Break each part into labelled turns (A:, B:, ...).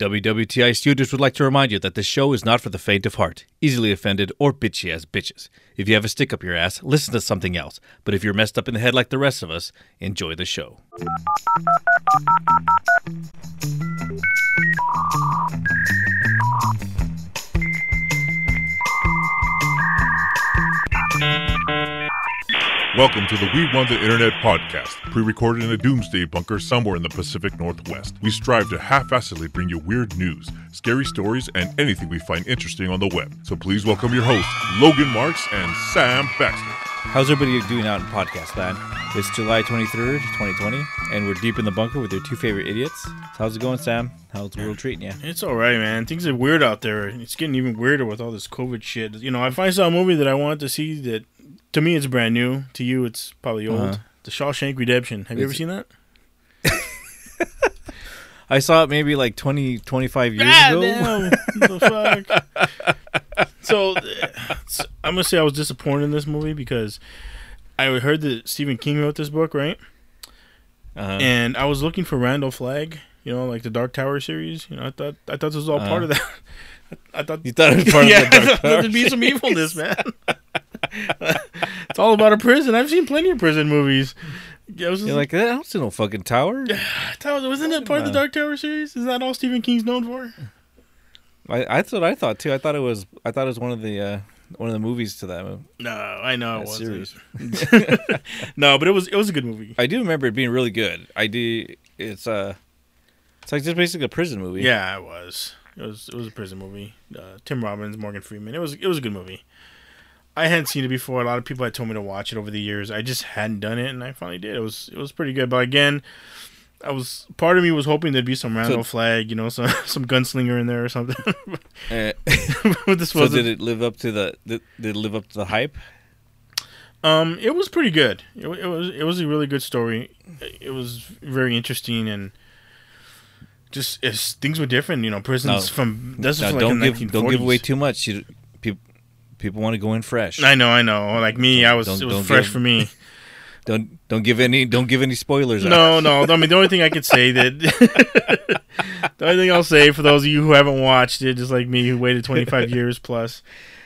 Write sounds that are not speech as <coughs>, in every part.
A: WWTI Studios would like to remind you that this show is not for the faint of heart, easily offended, or bitchy as bitches. If you have a stick up your ass, listen to something else. But if you're messed up in the head like the rest of us, enjoy the show.
B: Welcome to the We Won the Internet podcast, pre recorded in a doomsday bunker somewhere in the Pacific Northwest. We strive to half assedly bring you weird news, scary stories, and anything we find interesting on the web. So please welcome your hosts, Logan Marks and Sam Baxter.
A: How's everybody doing out in podcast land? It's July 23rd, 2020, and we're deep in the bunker with your two favorite idiots. So how's it going, Sam? How's the world treating you?
C: It's all right, man. Things are weird out there. It's getting even weirder with all this COVID shit. You know, if I saw a movie that I wanted to see that, to me, it's brand new. To you, it's probably old.
A: Uh-huh.
C: The Shawshank Redemption. Have you ever
A: It's-
C: seen that? <laughs>
A: I saw it maybe like 20, 25 years
C: God
A: ago.
C: damn. <laughs> the fuck? So, uh, so, I'm gonna say I was disappointed in this movie because I heard that Stephen King wrote this book, right?
A: Uh-huh.
C: And I was looking for Randall Flagg. You know, like the Dark Tower series. You know, I thought I thought this was all part
A: Uh-huh.
C: of that. <laughs> I thought
A: you thought it was part
C: yeah,
A: of the
C: I
A: Dark
C: thought
A: Tower
C: there'd be some
A: series.
C: evilness, man. <laughs> it's all about a prison. I've seen plenty of prison movies. Yeah, was
A: You're like, I don't see no fucking tower. <sighs>
C: Tower, wasn't that part of the Dark Tower series? Is that all Stephen King's known for?
A: I, that's what I thought too. I thought it was. I thought it was one of the uh, one of the movies to that movie.
C: No, I know it wasn't.
A: series. <laughs> <laughs>
C: no, but it was it was a good movie.
A: I do remember it being really good. I do. It's uh, it's like just basically a prison movie.
C: Yeah, it was. It was it was a prison movie. Uh, Tim Robbins, Morgan Freeman. It was it was a good movie. I hadn't seen it before. A lot of people had told me to watch it over the years. I just hadn't done it, and I finally did. It was it was pretty good. But again, I was part of me was hoping there'd be some Randall Flagg, you know, some <laughs> some gunslinger in there or something. <laughs>
A: Uh, <laughs>
C: but this
A: so
C: wasn't.
A: did it live up to the did, did it live up to the hype?
C: Um, it was pretty good. It, it was it was a really good story. It was very interesting and just things were different. You know, prisons
A: No.
C: from
A: Now,
C: was like
A: don't give don't give away too much. You, people want to go in fresh.
C: I know, I know. Like me, I was
A: Don't-
C: it was
A: don't
C: fresh
A: give-
C: for me. <laughs>
A: Don't don't give any don't give any spoilers. out.
C: No, no. I mean, the only thing I could say that <laughs> the only thing I'll say for those of you who haven't watched it, just like me, who waited 25 <laughs> years plus.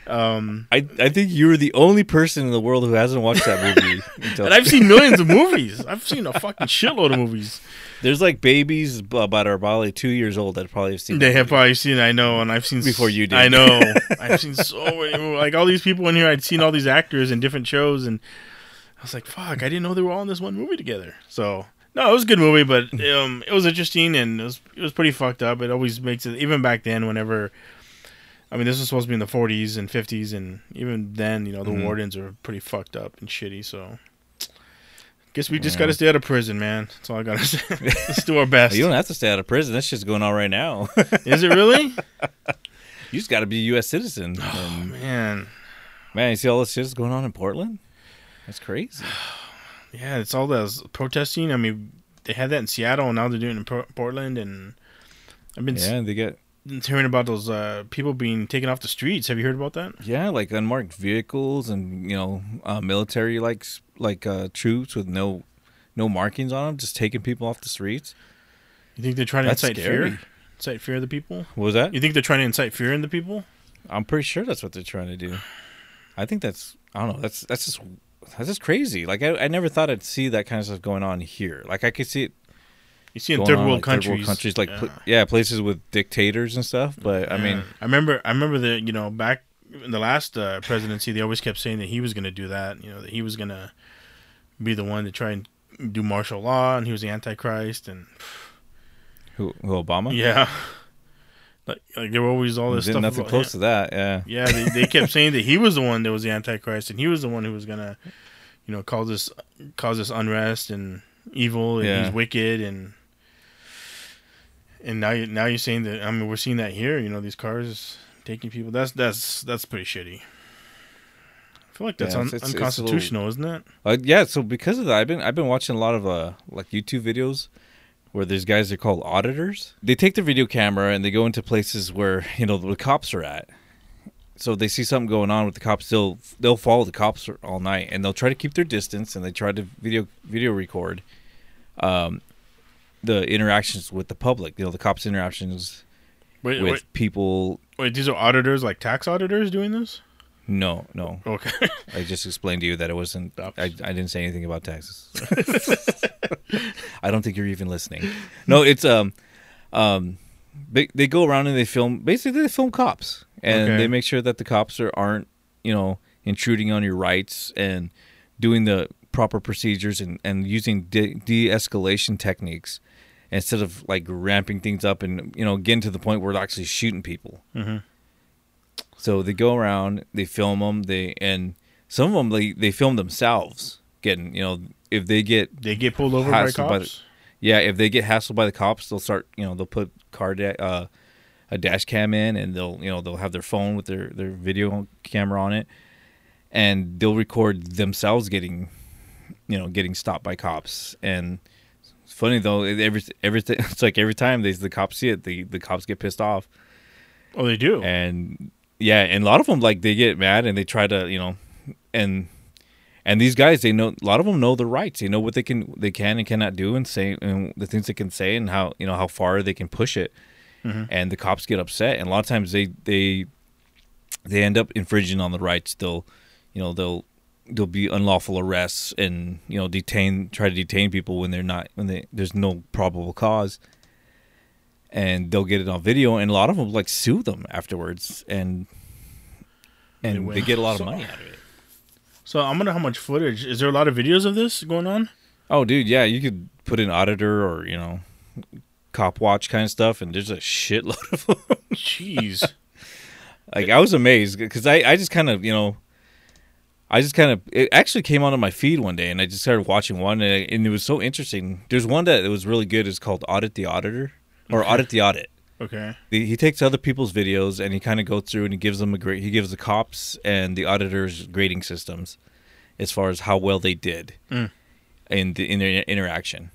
C: Um,
A: I I think you're the only person in the world who hasn't watched that movie. until-
C: and I've seen millions of movies. I've seen a fucking shitload of movies.
A: There's like babies about our probably two years old that probably have seen.
C: They have
A: movie.
C: probably seen. I know, and I've seen
A: Before you did.
C: I know. <laughs> I've seen so many. Like all these people in here, I'd seen all these actors in different shows, and I was like, "Fuck!" I didn't know they were all in this one movie together. So no, it was a good movie, but um, it was interesting and it was it was pretty fucked up. It always makes it even back then. Whenever I mean, this was supposed to be in the 40s and 50s, and even then, you know, the
A: Mhm.
C: wardens are pretty fucked up and shitty. So. Guess we just
A: Yeah.
C: got to stay out of prison, man. That's all I gotta <laughs> say. Let's do our best. <laughs>
A: You don't have to stay out of prison. That's just going on right now. <laughs>
C: Is it really?
A: you just got to be a U.S. citizen.
C: Oh
A: And,
C: man,
A: man, you see all this shit that's going on in Portland? That's crazy. <sighs>
C: Yeah, it's all those protesting. I mean, they had that in Seattle, and now they're doing it in Portland. And I've been
A: Yeah, they get
C: hearing about those uh, people being taken off the streets. Have you heard about that?
A: yeah, like unmarked vehicles and you know uh, military like like uh, troops with no no markings on them, just taking people off the streets.
C: You think they're trying to
A: That's
C: incite
A: scary.
C: fear? Incite fear of the people?
A: What was that?
C: You think they're trying to incite fear in the people?
A: I'm pretty sure that's what they're trying to do. I think that's I don't know. That's that's just that's just crazy. Like I, I never thought I'd see that kind of stuff going on here. Like I could see it
C: You see in third
A: on,
C: world
A: like,
C: countries.
A: third world countries like
C: yeah.
A: pla- yeah, places with dictators and stuff. But I mean,
C: I remember, I remember that you know back in the last uh, presidency, they always kept saying that he was going to do that. You know that he was going to be the one to try and do martial law, and he was the antichrist, and
A: who, who Obama?
C: yeah, <laughs> like like there were always all this
A: Did
C: stuff.
A: nothing
C: about
A: close
C: him.
A: to that. Yeah.
C: Yeah, they, they kept <laughs> saying that he was the one that was the Antichrist, and he was the one who was gonna, you know, cause this cause this unrest and evil, and
A: Yeah.
C: he's wicked, and and now you now you're saying that. I mean, we're seeing that here. You know, these cars taking people. That's that's that's pretty shitty. I feel like that's
A: Yeah,
C: un-
A: it's- it's- it's
C: unconstitutional, isn't it?
A: Uh, yeah, so because of that, I've been I've been watching a lot of uh like YouTube videos where there's guys that are called auditors. They take their video camera and they go into places where <laughs> you know the cops are at. So if they see something going on with the cops, they'll they'll follow the cops all night and they'll try to keep their distance and they try to video video record, um, the interactions with the public. You know, the cops' interactions
C: Wait,
A: with
C: wait,
A: people.
C: wait. These are auditors, like tax auditors, doing this.
A: No, no.
C: Okay.
A: I just explained to you that it wasn't. I, I didn't say anything about taxes. <laughs> I don't think you're even listening. No, it's um, um, they they go around and they film. Basically, they film cops and
C: Okay.
A: they make sure that the cops are aren't you know intruding on your rights and doing the proper procedures and and using de- de-escalation techniques instead of like ramping things up and you know getting to the point where they're actually shooting people.
C: hmm
A: So they go around, they film them, they and some of them they they film themselves getting you know if they get
C: They get pulled over by
A: Hassled by the-
C: cops.
A: yeah if they get hassled by the cops they'll start you know they'll put car da- uh, a dash cam in and they'll you know they'll have their phone with their their video camera on it and they'll record themselves getting you know getting stopped by cops and funny though every everything <laughs> it's like every time they the cops see it the the cops get pissed off.
C: Oh, they do.
A: and yeah and a lot of them like they get mad and they try to you know and and these guys they know a lot of them know their rights. They know what they can they can and cannot do and say and the things they can say and how you know how far they can push it.
C: Mhm.
A: and the cops get upset. And a lot of times they they they end up infringing on the rights. They'll you know they'll there'll be unlawful arrests and you know detain try to detain people when they're not when they there's no probable cause and they'll get it on video and a lot of them like sue them afterwards and and
C: win.
A: they get a lot of
C: So-
A: money out of it
C: So I'm wonder how much footage. Is there a lot of videos of this going on?
A: oh dude yeah you could put in auditor or you know cop watch kind of stuff and there's a shitload of them
C: Jeez. <laughs>
A: like i was amazed because i i just kind of you know i just kind of it actually came onto my feed one day and i just started watching one and it, and it was so interesting there's one that it was really good it's called audit the auditor or
C: Okay.
A: audit the audit
C: okay.
A: the, he takes other people's videos and he kind of goes through and he gives them a great he gives the cops and the auditors grading systems as far as how well they did
C: Mm.
A: in the in their interaction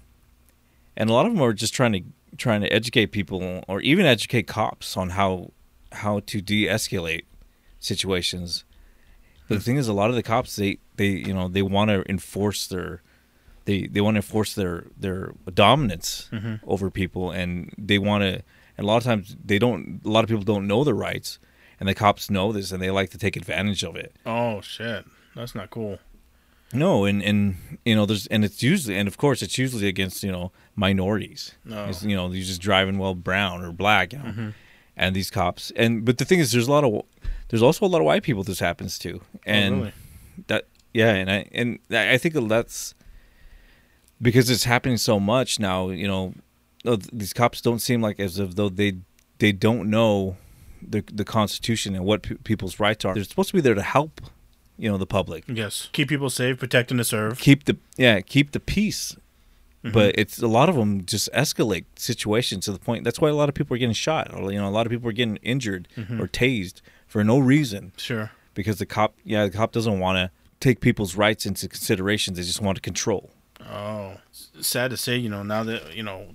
A: and a lot of them are just trying to trying to educate people or even educate cops on how how to de-escalate situations the thing is a lot of the cops they they you know they want to enforce their they they want to enforce their their dominance
C: Mhm.
A: over people and they want to and a lot of times they don't a lot of people don't know their rights and the cops know this and they like to take advantage of it
C: Oh shit. That's not cool.
A: no and and you know there's and it's usually and of course it's usually against you know minorities
C: No.
A: It's, you know you're just driving well brown or black you know
C: Mhm.
A: and these cops and but the thing is there's a lot of there's also a lot of white people this happens to and
C: oh, really?
A: that yeah and i and i think that's because it's happening so much now you know uh, these cops don't seem like as if though they they don't know the the constitution and what pe- people's rights are they're supposed to be there to help you know the public
C: Yes. Keep people safe, protect and to serve.
A: keep the yeah keep the peace
C: Mhm.
A: but it's a lot of them just escalate situations to the point that's why a lot of people are getting shot or you know a lot of people are getting injured
C: Mhm.
A: or tased for no reason
C: Sure.
A: because the cop yeah the cop doesn't want to take people's rights into consideration they just want to control
C: Oh, sad to say, you know, now that you know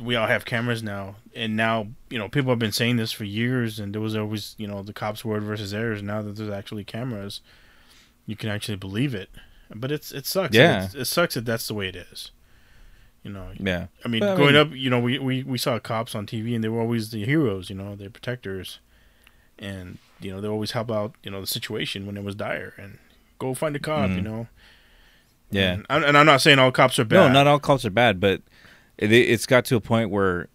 C: we all have cameras now, and now you know people have been saying this for years, and there was always you know the cops' word versus theirs. Now that there's actually cameras, you can actually believe it. But it's it sucks.
A: Yeah.
C: It's- it sucks that that's the way it is. You know,
A: yeah
C: I mean,
A: But, I
C: growing
A: mean-
C: up, you know, we, we, we saw cops on TV, and they were always the heroes. You know, they're protectors, and you know they always help out. You know, the situation when it was dire, and go find a cop. You
A: Mhm.
C: know,
A: yeah
C: And, I'm- and I'm not saying all cops are bad.
A: no not all cops are bad but it, it's got to a point where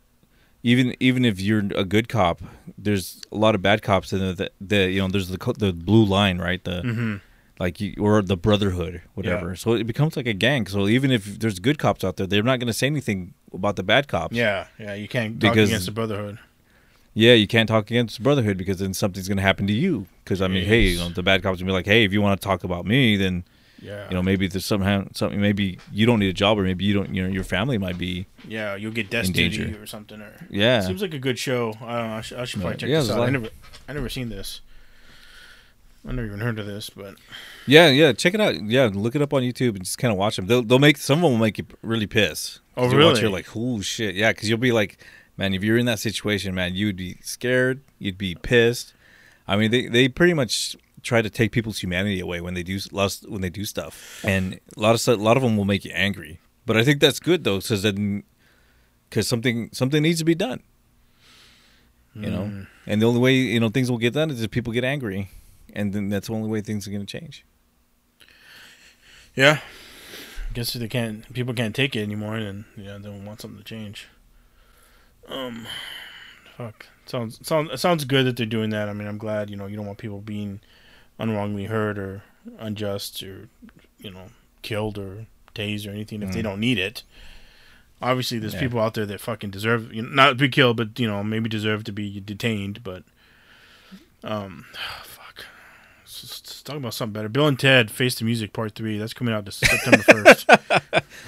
A: even even if you're a good cop there's a lot of bad cops and the, the you know there's the the blue line right the
C: hmm
A: like you, or the brotherhood whatever so it becomes like a gang so even if there's good cops out there they're not going to say anything about the bad cops
C: Yeah, yeah, you can't talk
A: Because-
C: against the brotherhood.
A: Yeah, you can't talk against brotherhood because then something's going to happen to you. Because I mean, hey, you know, the bad cops will be like, hey, if you want to talk about me, then
C: Yeah,
A: you know maybe there's somehow something. Maybe you don't need a job, or maybe you don't. You know, your family might be.
C: yeah, you'll get death duty or something. Or
A: Yeah,
C: seems like a good show. I don't know. I should, I should probably
A: Yeah,
C: check
A: yeah,
C: this out.
A: a
C: I never, I never seen this. I never even heard of this, but
A: yeah, yeah. Check it out. Yeah, look it up on YouTube and just kind of watch them. They'll they'll make some of them will make you really piss.
C: Oh,
A: watch,
C: really?
A: You're like, oh shit, yeah. Because you'll be like, man, if you're in that situation, man, you'd be scared. You'd be pissed. I mean, they they pretty much try to take people's humanity away when they do lots when they do stuff, and a lot of stuff, a lot of them will make you angry. But I think that's good though, because then because something something needs to be done. You know,
C: Mm.
A: and the only way you know things will get done is if people get angry, and then that's the only way things are going to change.
C: Yeah. I guess if they can't, people can't take it anymore, then yeah, they want something to change. Um, fuck. Sounds sounds sounds good that they're doing that. I mean, I'm glad. You know, you don't want people being unwrongly hurt or unjust or you know killed or tased or anything if they
A: Mm.
C: don't need it. Obviously, there's
A: Yeah.
C: people out there that fucking deserve you know, not to be killed, but you know maybe deserve to be detained. But um. Let's, talk about something better. Bill and Ted Face the Music Part Three. That's coming out this September first. <laughs>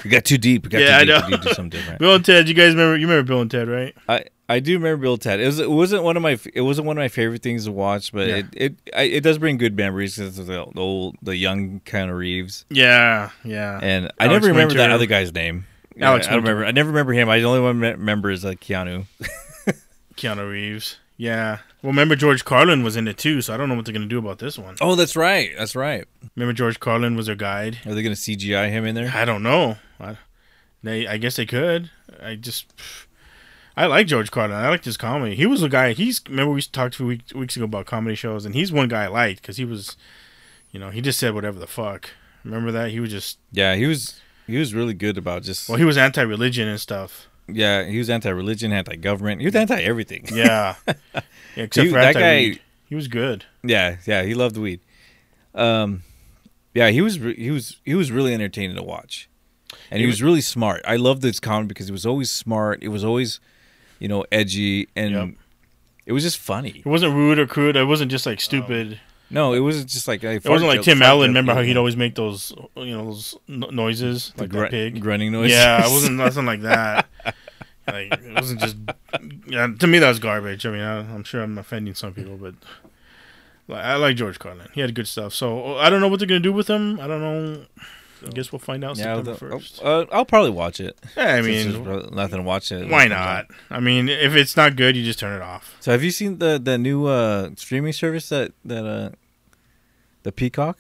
A: We got too deep. We got
C: Yeah, I
A: too deep.
C: know.
A: We need to do something different.
C: Bill and Ted. You guys remember? You remember Bill and Ted, right?
A: I I do remember Bill and Ted. It was it wasn't one of my it wasn't one of my favorite things to watch, but
C: Yeah.
A: it it I, it does bring good memories because of the, the old the young kind of Reeves,
C: Yeah, yeah.
A: and I never remember that other guy's name. Yeah,
C: Alex
A: I don't remember. I never remember him. I the only one me- remember is like Keanu. <laughs>
C: Keanu Reeves. Yeah. Well, remember George Carlin was in it too, so I don't know what they're gonna do about this one.
A: Oh, that's right. That's right.
C: Remember George Carlin was their guide.
A: Are they going to CGI him in there?
C: I don't know. I, they, I guess they could. I just, I like George Carlin. I liked his comedy. He was a guy. He's remember we talked a few weeks, weeks ago about comedy shows, and he's one guy I liked because he was, you know, he just said whatever the fuck. Remember that he was just
A: Yeah, he was he was really good about just
C: well, he was anti-religion and stuff.
A: yeah he was anti-religion, anti-government. He was anti-everything.
C: Yeah, <laughs> yeah except
A: He-
C: for
A: that guy-
C: anti-weed. He was good.
A: Yeah, yeah, he loved weed. Um, yeah, he was re- he was he was really entertaining to watch, and he,
C: He
A: was really smart. I loved this comedy because he was always smart. It was always, you know, edgy, and
C: Yep.
A: it was just funny.
C: It wasn't rude or crude. It wasn't just like stupid.
A: No, it wasn't just like
C: It wasn't like Tim Allen. Remember how he'd always make those, you know, those no- noises
A: the
C: like
A: gr-
C: pig.
A: grunting noise.
C: Yeah, it <laughs> wasn't nothing like that. Like it wasn't just. Yeah, to me that was garbage. I mean, I, I'm sure I'm offending some people, but like, I like George Carlin. He had good stuff. So I don't know what they're gonna do with him. I don't know. I guess we'll find out
A: yeah.
C: September
A: the-
C: first.
A: uh, I'll probably watch it.
C: yeah, I mean,
A: nothing to watch it.
C: why not? I mean, if it's not good, you just turn it off.
A: So have you seen the the new uh, streaming service that that uh, the Peacock?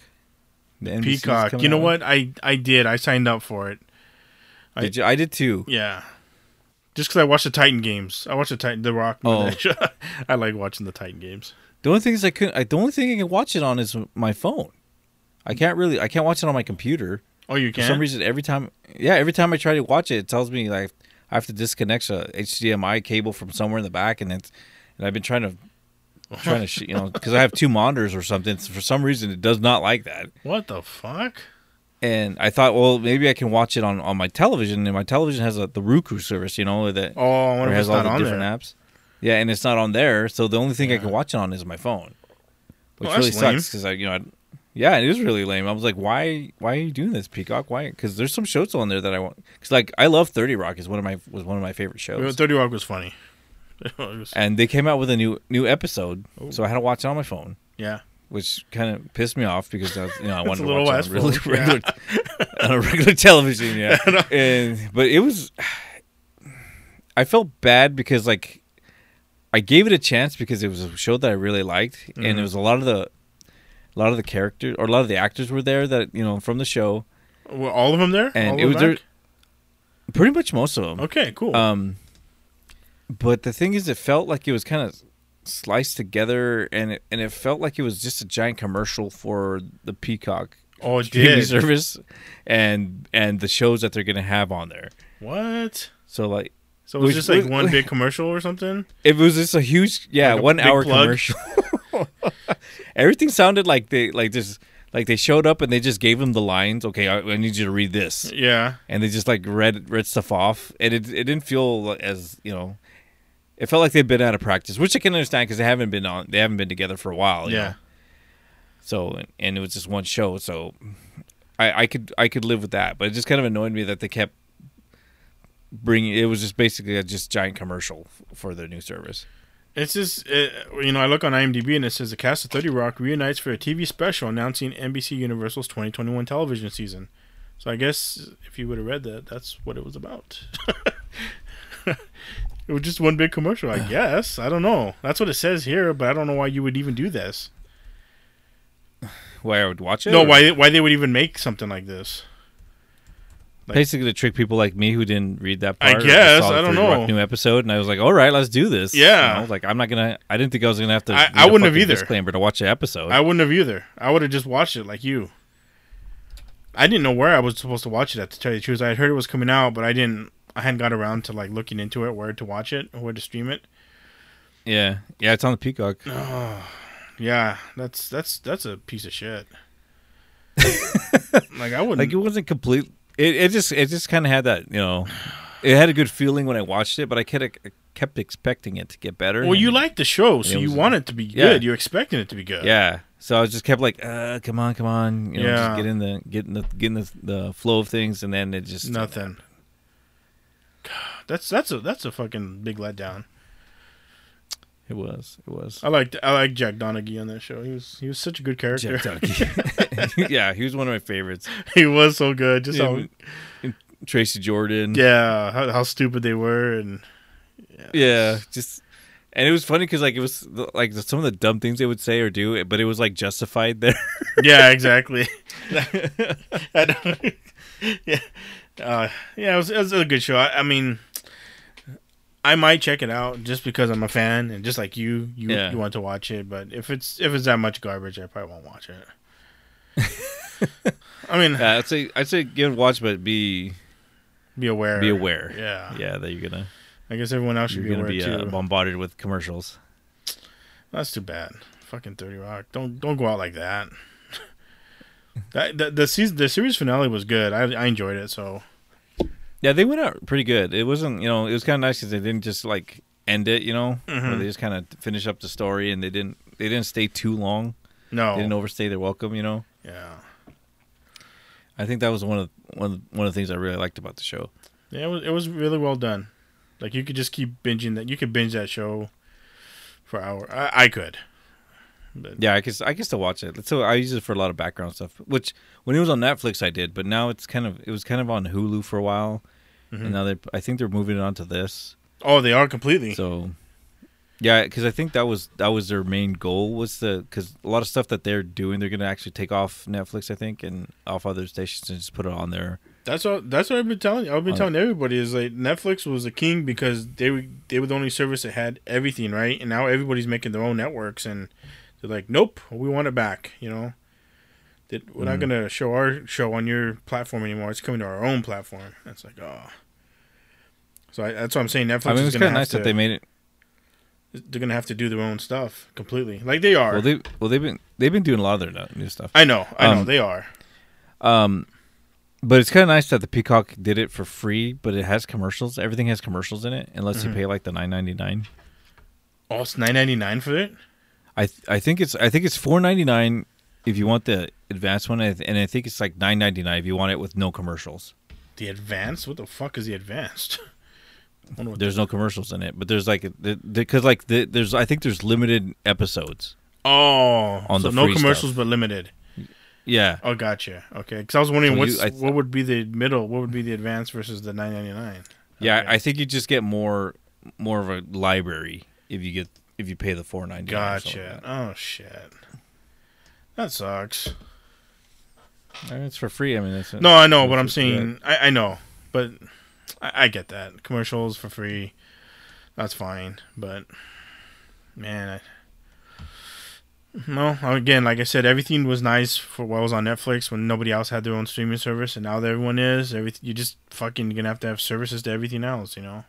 A: The
C: Peacock. You know
A: with?
C: what? I I did. I signed up for it. I-
A: you? I did too.
C: Yeah. Just because I watched the Titan games, I watched the Titan, the Rock.
A: Oh. <laughs>
C: I like watching the Titan games.
A: The only thing is I couldn't. I, the only thing I can watch it on is my phone. I can't really. I can't watch it on my computer
C: Oh, you can.
A: for some reason. Every time, yeah, every time I try to watch it, it tells me like I have to disconnect a HDMI cable from somewhere in the back, and it's and I've been trying to trying to you know because I have two monitors or something. For some reason, it does not like that.
C: What the fuck?
A: And I thought, well, maybe I can watch it on, on my television, and my television has a, the Roku service, you know, that
C: Oh, I wonder
A: has all
C: not
A: the
C: on
A: different
C: there.
A: apps. Yeah, and it's not on there, so the only thing I can watch it on is my phone, which
C: Well,
A: really sucks because I, you know, I, yeah, it is really lame. I was like, why, why are you doing this, Peacock? Why? Because there's some shows on there that I want. Because like I love Thirty Rock is one of my was one of my favorite
C: Well,
A: shows,
C: Thirty Rock was funny. <laughs>
A: And they came out with a new new episode,
C: Oh.
A: so I had to watch it on my phone.
C: yeah,
A: Which kind of pissed me off because I was, you know I <laughs> wanted to watch it on, really, <laughs>
C: yeah.
A: regular, on a regular television, <laughs> yeah. and but it was, I felt bad because like, I gave it a chance because it was a show that I really liked, and
C: Mhm.
A: it was a lot of the, a lot of the characters or a lot of the actors were there that you know from the show,
C: were all of them there?
A: and
C: All
A: it was there, pretty much most of them.
C: Okay, cool.
A: Um, but the thing is, it felt like it was kind of sliced together, and it and it felt like it was just a giant commercial for the Peacock
C: oh, it
A: streaming
C: did.
A: service, and and the shows that they're gonna have on there.
C: What?
A: So like,
C: So it was
A: Which-
C: just like
A: which-
C: one <laughs> big commercial or something?
A: it was just a huge, yeah,
C: Like a
A: one hour
C: plug?
A: commercial. <laughs> Everything sounded like they like just like they showed up and they just gave them the lines. Okay, I, I need you to read this.
C: Yeah.
A: and they just like read read stuff off, and it it didn't feel as you know, it felt like they'd been out of practice, which I can understand because they haven't been on, they haven't been together for a while.
C: Yeah.
A: know? So and it was just one show, so I I could I could live with that, but it just kind of annoyed me that they kept bringing. It was just basically a just giant commercial for their new service.
C: It's just, uh, you know, I look on IMDb and it says the cast of 30 Rock reunites for a TV special announcing NBC Universal's 2021 television season. So I guess if you would have read that, that's what it was about. <laughs> it was just one big commercial, I guess. I don't know. That's what it says here, but I don't know why you would even do this.
A: Why I would watch it?
C: No,
A: or-
C: why why they would even make something like this? Like-
A: Basically, to trick people like me who didn't read that part. I
C: guess, I don't
A: 30 Rock
C: know.
A: New episode, and I was like, "All right, let's do this."
C: Yeah.
A: You know, like I'm not gonna. I didn't think I was gonna have to.
C: I- I wouldn't have either.
A: Disclaimer to watch the episode.
C: I wouldn't have either. I would have just watched it like you. I didn't know where I was supposed to watch it at. To tell you the truth, I had heard it was coming out, but I didn't. I hadn't got around to like looking into it, where to watch it, or where to stream it.
A: yeah, yeah, it's on the Peacock.
C: Oh, <sighs> Yeah, that's that's that's a piece of shit. <laughs> like I wouldn't.
A: Like it wasn't complete. It, it just it just kind of had that you know, it had a good feeling when I watched it, but I kept kept expecting it to get better.
C: well, you like the show, so you want it to be
A: Yeah.
C: good. You're expecting it to be good.
A: Yeah. So I just kept like, uh, come on, come on, you know,
C: Yeah.
A: just get in the get in the get in the, the flow of things, and then it just
C: Nothing. God, <sighs> That's that's a that's a fucking big letdown.
A: It was. It was.
C: I liked I like Jack Donaghy on that show. He was he was such a good character.
A: Jack Ducky. <laughs> yeah, he was one of my favorites.
C: he was so good. Just how
A: Tracy Jordan.
C: yeah, how, how stupid they were, and
A: Yeah, just and it was funny because like it was like some of the dumb things they would say or do, but it was like justified there.
C: yeah, exactly. <laughs> <laughs> Yeah, uh, yeah, it was, it was a good show. I, I mean, I might check it out just because I'm a fan, and just like you, you
A: Yeah.
C: you want to watch it. But if it's if it's that much garbage, I probably won't watch it. <laughs> I mean,
A: Uh, I'd say I'd say give it a watch, but be
C: be aware.
A: be aware.
C: Yeah.
A: yeah, that you're gonna
C: I guess everyone else should
A: you're
C: be
A: gonna
C: aware
A: be uh, bombarded with commercials.
C: That's too bad. Fucking Thirty Rock. Don't don't go out like that. That the, the season the series finale was good. I I enjoyed it. So
A: Yeah, they went out pretty good. It wasn't, you know, it was kind of nice because they didn't just like end it, you know,
C: Mhm.
A: or they just kind of finish up the story and they didn't they didn't stay too long.
C: no.
A: They didn't overstay their welcome, you know.
C: yeah.
A: I think that was one of one of, one of the things I really liked about the show.
C: Yeah, it was it was really well done. Like you could just keep binging that. You could binge that show for hour. I, I could. But
A: Yeah, I guess I can still watch it. So I use it for a lot of background stuff. Which when it was on Netflix, I did, but now it's kind of it was kind of on Hulu for a while,
C: Mhm.
A: and now they I think they're moving it on to this.
C: oh, they are completely.
A: So yeah, because I think that was that was their main goal was the because a lot of stuff that they're doing they're gonna actually take off Netflix I think and off other stations and just put it on there.
C: That's what that's what I've been telling you. I've been telling everybody is like Netflix was the king because they were they were the only service that had everything right, and now everybody's making their own networks, and they're like, nope, we want it back. You know, that we're not
A: Mhm.
C: gonna show our show on your platform anymore. It's coming to our own platform. That's like, oh. So I, that's what I'm saying. Netflix
A: I mean, it
C: is
A: kind of nice
C: to,
A: that they made it.
C: they're gonna have to do their own stuff completely, like they are.
A: Well, they well they've been they've been doing a lot of their new stuff.
C: I know, I know,
A: Um,
C: they are.
A: Um, but it's kind of nice that the Peacock did it for free, but it has commercials. Everything has commercials in it, unless
C: Mhm.
A: you pay like the nine ninety nine.
C: Oh, it's nine ninety nine for it.
A: I th- I think it's I think it's four ninety nine if you want the advanced one, and I th- and I think it's like nine ninety nine if you want it with no commercials.
C: The advanced? What the fuck is the advanced? <laughs>
A: There's no commercials in it, but there's like because like the, there's I think there's limited episodes.
C: Oh,
A: on
C: so
A: the
C: no commercials
A: stuff.
C: but limited.
A: Yeah,
C: Oh, gotcha. Okay, because I was wondering
A: So
C: what's
A: you- th-
C: what would be the middle, what would be the advanced versus the nine ninety nine.
A: yeah.
C: Okay.
A: I think you just get more more of a library if you get if you pay the four ninety nine.
C: Gotcha. Oh shit, that sucks.
A: It's for free. I mean, it's
C: No, I know, but I'm saying I, I know, but I, I get that commercials for free. That's fine, but man, I, no. Again, like I said, everything was nice for what was on Netflix when nobody else had their own streaming service, and now that everyone is. Everything you just fucking gonna have to have services to everything else, you know.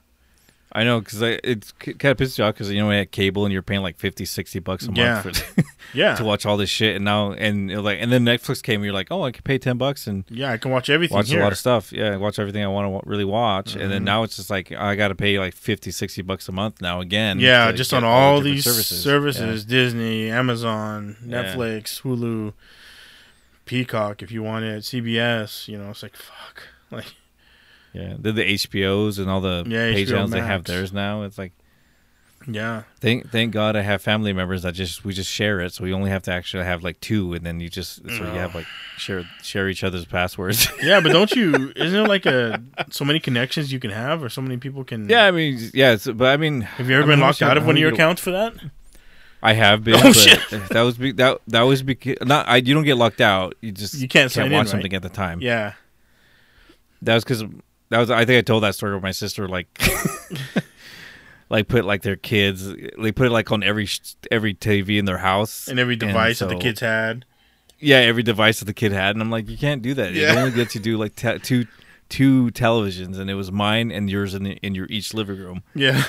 A: I know because it's kind of pisses you off because you know we had cable and you're paying like 50, 60 bucks a month
C: Yeah.
A: for, <laughs>
C: Yeah,
A: to watch all this shit, and now and like and then Netflix came, and you're like, oh, I can pay ten bucks and
C: yeah, I can watch everything
A: watch
C: here.
A: a lot of stuff. Yeah, watch everything I want to really watch, and
C: Mhm.
A: then now it's just like I got to pay like 50, 60 bucks a month now again.
C: yeah, just on
A: the
C: all these services, services Disney, Amazon,
A: Yeah.
C: Netflix, Hulu, Peacock, if you want it, CBS. You know, it's like fuck, <laughs> like.
A: Yeah. Then the HBOs and all the
C: Yeah,
A: pay channels they have theirs now. It's like
C: Yeah,
A: thank thank God I have family members that just we just share it, so we only have to actually have like two, and then you just so you
C: Oh.
A: have like share share each other's passwords. <laughs>
C: yeah, but don't you? <laughs> Isn't there like a so many connections you can have, or so many people can?
A: yeah, I mean, yeah, it's, but I mean,
C: Have you ever
A: I mean,
C: been locked
A: much-
C: out of one of your accounts for that?
A: I have been. <laughs>
C: Oh,
A: but
C: shit.
A: That was be, that that was because not I. You don't get locked out. You just
C: You can't in,
A: watch
C: right?
A: something at the time.
C: Yeah.
A: That was because that was. I think I told that story with my sister. Like, <laughs> like put like their kids. They put it like on every every TV in their house
C: And every device that the kids had.
A: Yeah, every device that the kid had, and I'm like, you can't do that.
C: Yeah.
A: It only lets you do like te- two two televisions, and it was mine and yours in in your each living room.
C: Yeah.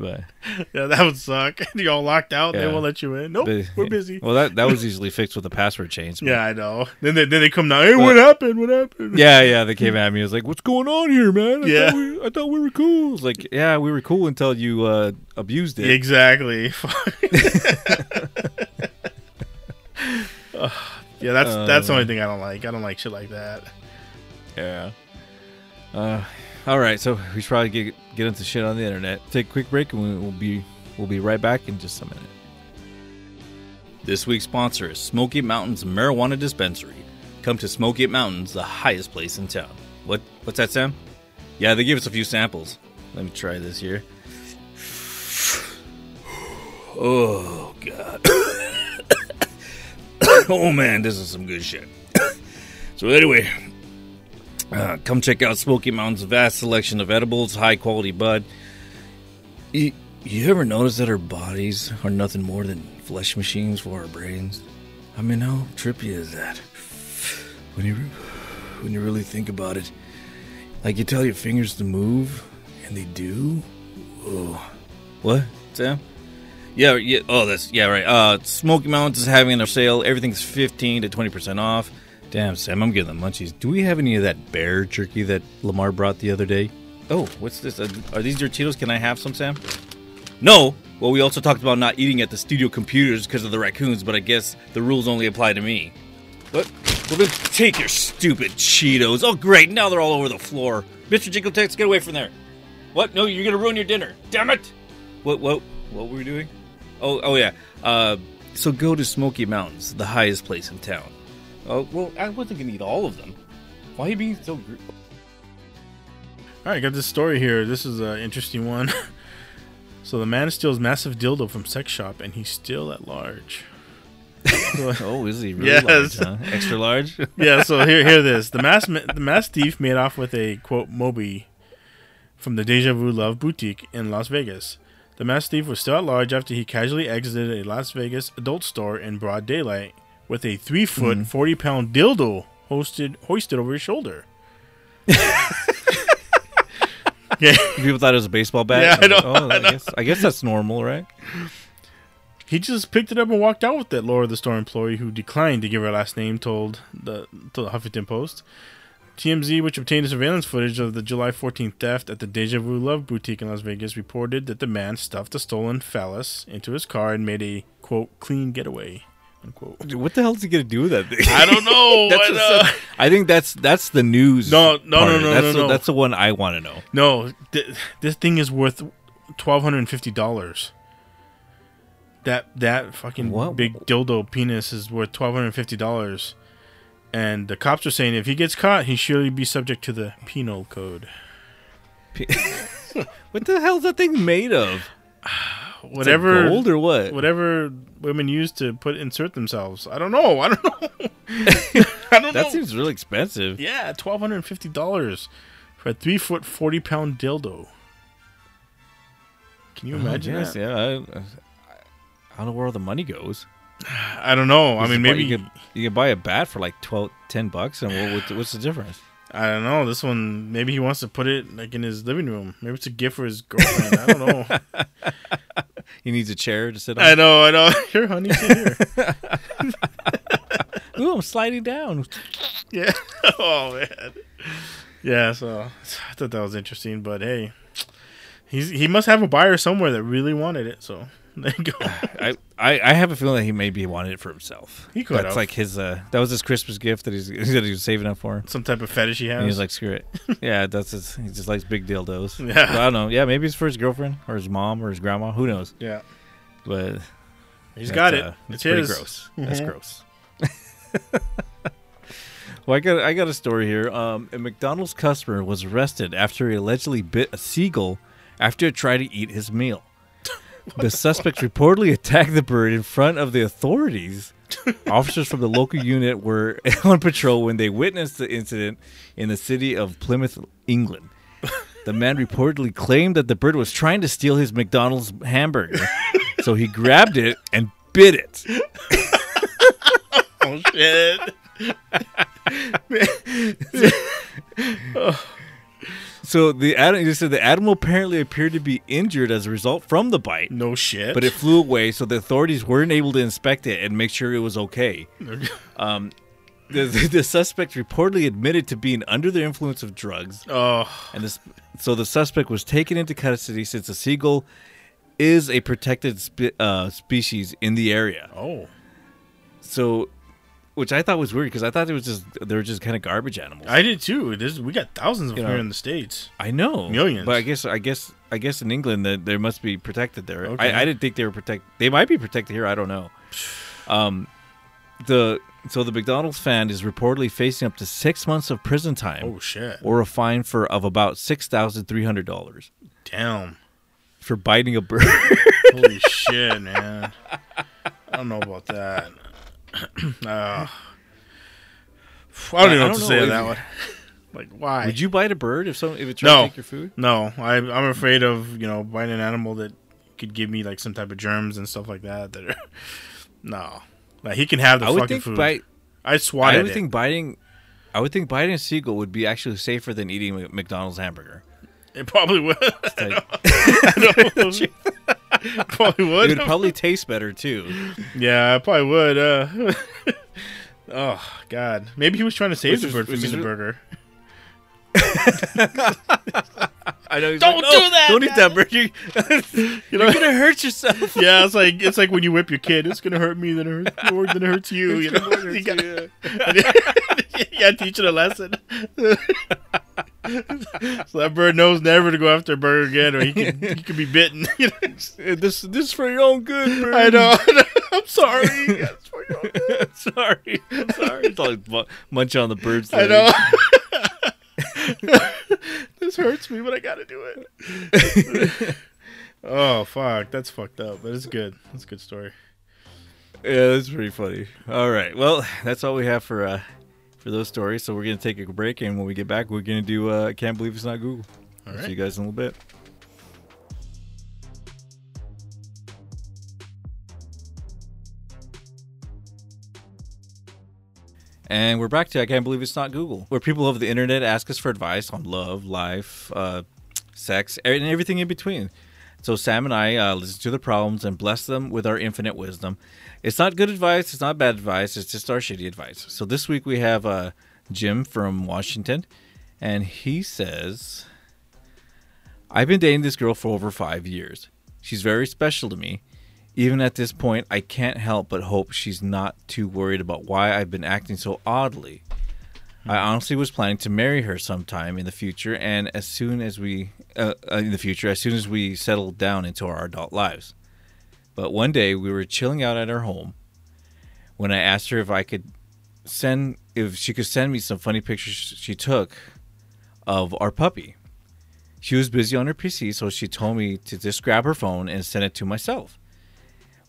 A: But, <laughs>
C: Yeah, that would suck. <laughs> you all locked out. They won't let you in. Nope,
A: but-
C: we're busy.
A: Well, that that was easily fixed with a password change. but-
C: Yeah, I know. Then they, then they come down. Hey, what happened? What happened? <laughs>
A: Yeah, yeah. They came at me. I was like, "What's going on here, man?" I
C: Yeah.
A: thought we, I thought we were cool. I was like, "Yeah, we were cool until you uh, abused it."
C: Exactly. Yeah, that's that's the
A: Uh.
C: only thing I don't like. I don't like shit like that.
A: Yeah. Uh, all right, so we should probably get get into shit on the internet. Take a quick break, and we- we'll be we'll be right back in just a minute. This week's sponsor is Smoky Mountains Marijuana Dispensary. Come to Smoky Mountains, the highest place in town. What what's that, Sam? Yeah, they gave us a few samples. Let me try this here. <sighs> Oh god. <coughs> oh man, this is some good shit. <coughs> so anyway, uh, come check out Smoky Mountain's vast selection of edibles, high quality bud. You, you ever notice that our bodies are nothing more than flesh machines for our brains? I mean, how trippy is that? When you when you really think about it, like you tell your fingers to move, and they do. Oh, what, Sam? Yeah, yeah. Oh, that's yeah, right. Uh, Smoky Mountains is having a sale. Everything's fifteen to twenty percent off. Damn, Sam, I'm getting the munchies. Do we have any of that bear jerky that Lamar brought the other day? Oh, what's this? Uh, are these your Cheetos? Can I have some, Sam? No. Well, we also talked about not eating at the studio computers because of the raccoons, but I guess the rules only apply to me. What? Well, then take your stupid Cheetos. Oh, great. Now they're all over the floor. Mr. Jiggletex, get away from there. What? No, you're to ruin your dinner. Damn it. What, what, what were we doing? Oh, oh yeah. Uh, so go to Smoky Mountains, the highest place in town. Oh, well, I wasn't going to eat all of them. Why are you being so... Gr-
C: All right, got this story here. This is an interesting one. <laughs> so the man steals massive dildo from sex shop, and he's still at large. <laughs>
A: Oh, is he really
C: Yes.
A: large, huh? Extra large? <laughs>
C: yeah, so here, hear this. The mass, the mass thief made off with a quote Moby from the Deja Vu Love boutique in Las Vegas. The mass thief was still at large after he casually exited a Las Vegas adult store in broad daylight with a three foot,
A: Mhm.
C: 40 pound dildo hosted, hoisted over his shoulder. <laughs> yeah,
A: People thought it was a baseball bat.
C: Yeah, I know,
A: Oh, I,
C: I
A: guess I guess that's normal, right?
C: he just picked it up and walked out with it. Laura, the store employee who declined to give her last name, told the told the Huffington Post. TMZ, which obtained surveillance footage of the July 14th theft at the Deja Vu Love Boutique in Las Vegas, reported that the man stuffed a stolen phallus into his car and made a quote clean getaway. Unquote.
A: Dude, what the hell is he gonna do with that thing?
C: I don't <laughs> know.
A: That's
C: I
A: just
C: know.
A: a- uh, I think that's that's the news.
C: No, no,
A: part
C: no, no,
A: that's
C: no,
A: the,
C: no.
A: That's the one I want to know.
C: No, th- this thing is worth twelve hundred and fifty dollars. That that fucking
A: What?
C: big dildo penis is worth twelve hundred and fifty dollars, and the cops are saying if he gets caught, he surely be subject to the penal code. <laughs>
A: What the hell's that thing made of? <sighs> <sighs>
C: Whatever,
A: gold or what?
C: whatever women use to put insert themselves. I don't know. <laughs> I don't know. <laughs> I don't
A: That
C: know.
A: seems really expensive.
C: yeah, twelve hundred and fifty dollars for a three foot forty pound dildo. Can you
A: Oh,
C: imagine
A: yes,
C: that?
A: yeah. I, I don't know where all the money goes. <sighs>
C: I don't know. I mean, maybe
A: you could you could buy a bat for like 12, 10 bucks, and what, what's, what's the difference?
C: I don't know. This one, maybe he wants to put it like in his living room. Maybe it's a gift for his girlfriend. I don't know. <laughs>
A: He needs a chair to sit on.
C: I know. I know. <laughs> Here, honey, sit here. <laughs>
A: Ooh, I'm sliding down. <laughs>
C: Yeah. Oh man. Yeah. So I thought that was interesting, but hey, he's he must have a buyer somewhere that really wanted it. So <laughs> there you go. <sighs>
A: I, I, I have a feeling that he maybe wanted it for himself.
C: He could
A: That's
C: have.
A: like his. Uh, that was his Christmas gift that he's <laughs> he said he was saving up for.
C: Some type of fetish he has.
A: And he was like, "Screw it." <laughs> yeah, that's his. He just likes big dildos.
C: Yeah.
A: But I don't know. Yeah, maybe it's for his girlfriend or his mom or his grandma. Who knows?
C: yeah,
A: But
C: he's got it.
A: uh,
C: it's
A: pretty
C: his.
A: gross. That's
C: Mhm.
A: gross. well, I got I got a story here. Um, a McDonald's customer was arrested after he allegedly bit a seagull after it tried to eat his meal. <laughs> the suspect reportedly attacked the bird in front of the authorities Officers from the local unit were <laughs> on patrol when they witnessed the incident in the city of Plymouth, England. The man reportedly claimed that the bird was trying to steal his McDonald's hamburger, so he grabbed it and bit it. <laughs>
C: Oh shit! Oh.
A: So the animal, said the animal apparently appeared to be injured as a result from the bite,
C: No shit.
A: but it flew away. So the authorities weren't able to inspect it and make sure it was okay. <laughs> Um, the, the suspect reportedly admitted to being under the influence of drugs,
C: oh,
A: and this, so the suspect was taken into custody since the seagull is a protected spe- uh, species in the area.
C: oh,
A: So, which I thought was weird because I thought it was just they were just kind of garbage animals.
C: I did too. This we got thousands of
A: You
C: them
A: know.
C: here in the states.
A: I know
C: Millions.
A: but I guess I guess I guess in England that they must be protected there.
C: Okay.
A: I, I didn't think they were protected. They might be protected here. I don't know. Um, the so the McDonald's fan is reportedly facing up to six months of prison time
C: Oh shit!
A: or a fine for of about six thousand three hundred dollars
C: Damn!
A: for biting a bird.
C: Holy <laughs> shit, man! I don't know about that. <clears throat> uh, I don't even know what to say
A: know
C: on that
A: you-
C: one. <laughs> Like, why?
A: Would you bite a bird if some if it tried
C: No.
A: to take your food?
C: No, I, I'm afraid of you know biting an animal that could give me like some type of germs and stuff like that. That are <laughs> no, like he can have the
A: I would
C: fucking
A: think
C: food.
A: bite.
C: I swat
A: I
C: at
A: would
C: it.
A: think biting. I would think biting a seagull would be actually safer than eating a McDonald's hamburger.
C: it probably would. <laughs>
A: Like, <laughs>
C: probably
A: it
C: would.
A: would probably taste better too.
C: yeah, I probably would. Uh, <laughs> oh God, maybe he was trying to save the bird from
A: which
C: eating
A: is-
C: the burger. <laughs>
A: I know.
C: Don't do that,
A: Don't eat that burger. You,
C: You know,
A: are gonna hurt yourself.
C: yeah, it's like it's like when you whip your kid. It's gonna hurt me, then it hurts more than it hurts you. You know, you you gotta teach it a lesson. <laughs> so that bird knows never to go after a bird again, or he can he can be bitten. <laughs>
A: This this is for your own good, bird.
C: I know. <laughs> I'm sorry. That's for your own good.
A: sorry. Sorry. It's like mu- munch on the bird's
C: I know. this hurts me, but I gotta do it. oh fuck, that's fucked up. But it's good. That's a good story.
A: Yeah, that's pretty funny. All right. Well, that's all we have for uh for those stories. So we're gonna take a break, and when we get back, we're gonna do uh, can't believe it's not Google.
C: All
A: See
C: right.
A: you guys in a little bit. And we're back to I Can't Believe It's Not Google, where people of the internet ask us for advice on love, life, uh, sex, and everything in between. So Sam and I uh, listen to the problems and bless them with our infinite wisdom. It's not good advice, it's not bad advice, it's just our shitty advice. So this week we have uh, Jim from Washington, and he says, I've been dating this girl for over five years. She's very special to me. Even at this point, I can't help but hope she's not too worried about why I've been acting so oddly. I honestly was planning to marry her sometime in the future, and as soon as we, uh, uh, in the future, as soon as we settled down into our adult lives. But one day we were chilling out at her home when I asked her if I could send, if she could send me some funny pictures she took of our puppy. She was busy on her PC, so she told me to just grab her phone and send it to myself.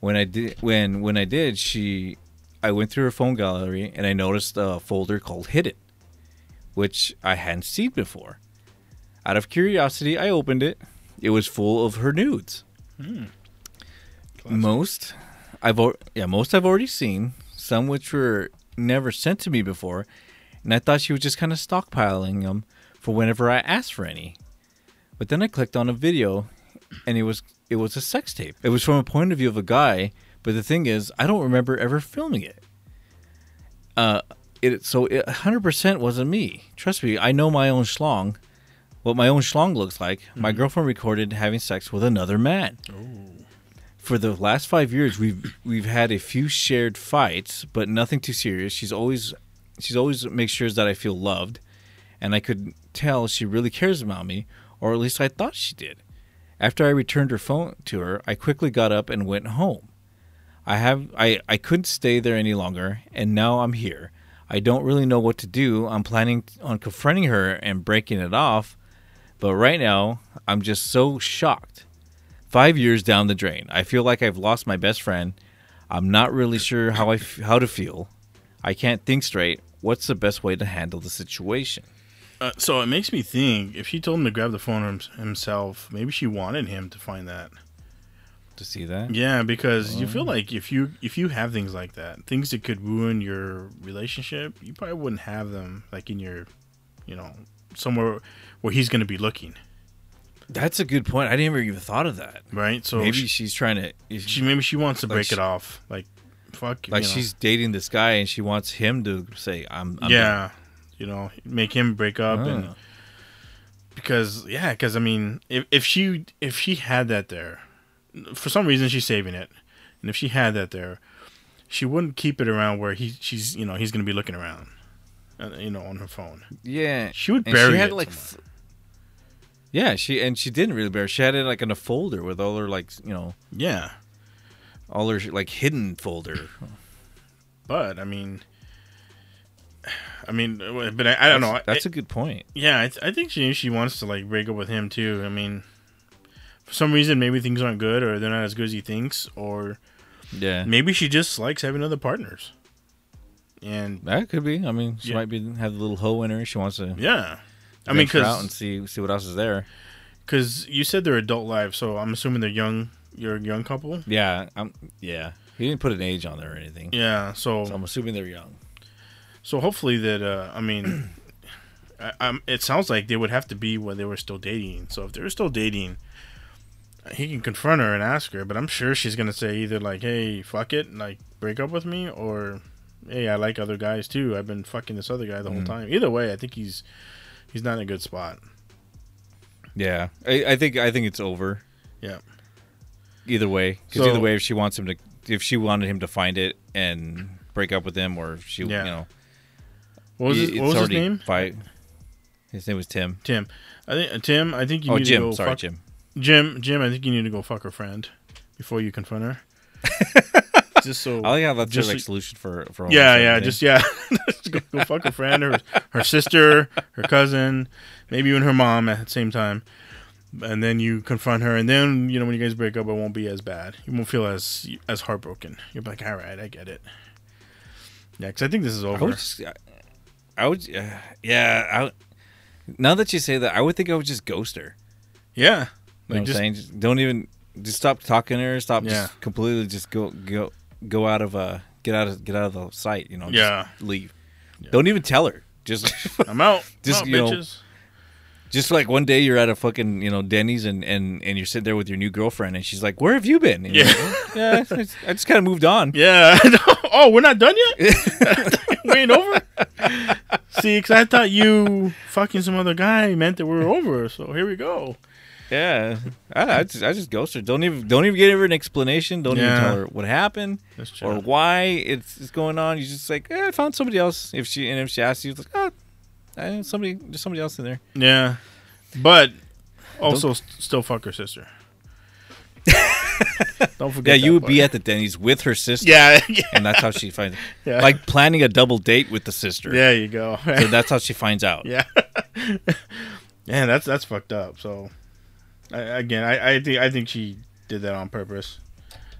A: When I did, when when I did, she, I went through her phone gallery and I noticed a folder called Hidden, which I hadn't seen before. Out of curiosity, I opened it. It was full of her nudes. Most, I've yeah, most I've already seen. Some which were never sent to me before, and I thought she was just kind of stockpiling them for whenever I asked for any. But then I clicked on a video, and it was it was a sex tape. It was from a point of view of a guy, but the thing is, I don't remember ever filming it. Uh, it so it 100% wasn't me. Trust me, I know my own schlong. What my own schlong looks like. My mm-hmm. girlfriend recorded having sex with another man. For the last five years, we've we've had a few shared fights, but nothing too serious. She's always she's always makes sure that I feel loved, and I could tell she really cares about me, or at least I thought she did. After I returned her phone to her, I quickly got up and went home. I have I, I couldn't stay there any longer, and now I'm here. I don't really know what to do. I'm planning on confronting her and breaking it off, but right now I'm just so shocked. Five years down the drain, I feel like I've lost my best friend. I'm not really sure how I f- how to feel. I can't think straight. What's the best way to handle the situation?
C: Uh, so it makes me think if she told him to grab the phone himself, maybe she wanted him to find that.
A: To see that?
C: Yeah, because you feel like if you if you have things like that, things that could ruin your relationship, you probably wouldn't have them like in your, you know, somewhere where he's going to be looking,
A: That's a good point. I never even thought of that.
C: right? So
A: Maybe
C: she,
A: she's trying to. if
C: she maybe she wants to
A: Like
C: break
A: she-
C: it off, like fuck,
A: like
C: you know.
A: she's dating this guy and she wants him to say, "I'm." I'm
C: yeah, you know, make him break up
A: done."
C: and
A: Ah.
C: because yeah, because I mean, if if she if she had that there, for some reason she's saving it, and if she had that there, she wouldn't keep it around where he she's you know he's gonna be looking around, uh, you know, on her phone.
A: yeah.
C: She would bury
A: she had
C: it
A: like. f- yeah, she and she didn't really bury. She had it like in a folder with all her like you know
C: Yeah,
A: all her like hidden folder.
C: but I mean, I mean, but I, I don't know.
A: That's, that's
C: I,
A: a good point.
C: yeah, I, I think she she wants to like break up with him too. I mean, for some reason maybe things aren't good or they're not as good as he thinks, or
A: Yeah,
C: maybe she just likes having other partners. And
A: that could be. I mean, she
C: Yeah.
A: might be have a little hoe in her. She wants to.
C: yeah, I mean,
A: venture out and see see what else is there.
C: Because you said they're adult lives, so I'm assuming they're young. You're a young couple.
A: Yeah, I'm. Yeah, he didn't put an age on there or anything.
C: Yeah, so
A: So I'm assuming they're young.
C: so hopefully that uh, I mean, <clears throat> I, I'm, it sounds like they would have to be when they were still dating. So if they were still dating, he can confront her and ask her. But I'm sure she's gonna say either like, "Hey, fuck it, like break up with me," or "Hey, I like other guys too. I've been fucking this other guy the whole
A: Mhm.
C: time." Either way, I think he's he's not in a good spot.
A: Yeah, I, I think I think it's over.
C: Yeah.
A: Either way, because
C: So-
A: either way, if she wants him to, if she wanted him to find it and break up with him, or if she,
C: Yeah.
A: you know,
C: What was, his, what was his name?
A: Fi- his name was Tim.
C: Tim. I think uh, Tim. I think you
A: oh,
C: need
A: Jim.
C: to go
A: Sorry,
C: fuck
A: Jim.
C: Jim. Jim. I think you need to go fuck her friend before you confront her. <laughs> just so.
A: I how that's
C: Just
A: your like solution for for.
C: yeah,
A: almost
C: yeah, just yeah. <laughs> Just go, go fuck her friend, her her sister, her cousin, maybe even her mom at the same time. And then you confront her, and then you know when you guys break up, it won't be as bad. You won't feel as as heartbroken. You'll be like, all right, I get it. Yeah, because I think this is
A: I
C: over.
A: would, just, I- I would, uh, yeah. I, now that you say that, I would think I would just ghost her.
C: yeah, like
A: what I'm saying? Just don't even just stop talking to her. Stop
C: Yeah.
A: just completely just go go go out of uh get out of get out of the sight. You know, just
C: Yeah.
A: leave.
C: Yeah.
A: Don't even tell her. Just <laughs>
C: I'm out. <laughs>
A: Just,
C: out,
A: you know, just like one day you're at a fucking you know Denny's and and and you're sitting there with your new girlfriend and she's like, "Where have you been?" And
C: Yeah.
A: like, "Oh, yeah. I just- I just kind of moved on. <laughs>
C: Yeah. oh, we're not done yet. we ain't over. See, because I thought you fucking some other guy meant that we were over. So here we go.
A: Yeah, I, I just I just ghost her. Don't even don't even give her an explanation. Don't
C: Yeah.
A: even tell her what happened or why it's, it's going on. You just like, eh, I found somebody else. If she and if she asks you, it's like, oh, eh, somebody there's somebody else in there.
C: Yeah, but also st- still fuck her sister. <laughs> Don't forget.
A: Yeah, you would be at the Denny's with her sister,
C: Yeah, <laughs> yeah,
A: and that's how she finds. <laughs>
C: yeah.
A: Like planning a double date with the sister.
C: there you go.
A: So that's how she finds out.
C: yeah, yeah, that's that's fucked up. So, I, again, I, I think I think she did that on purpose.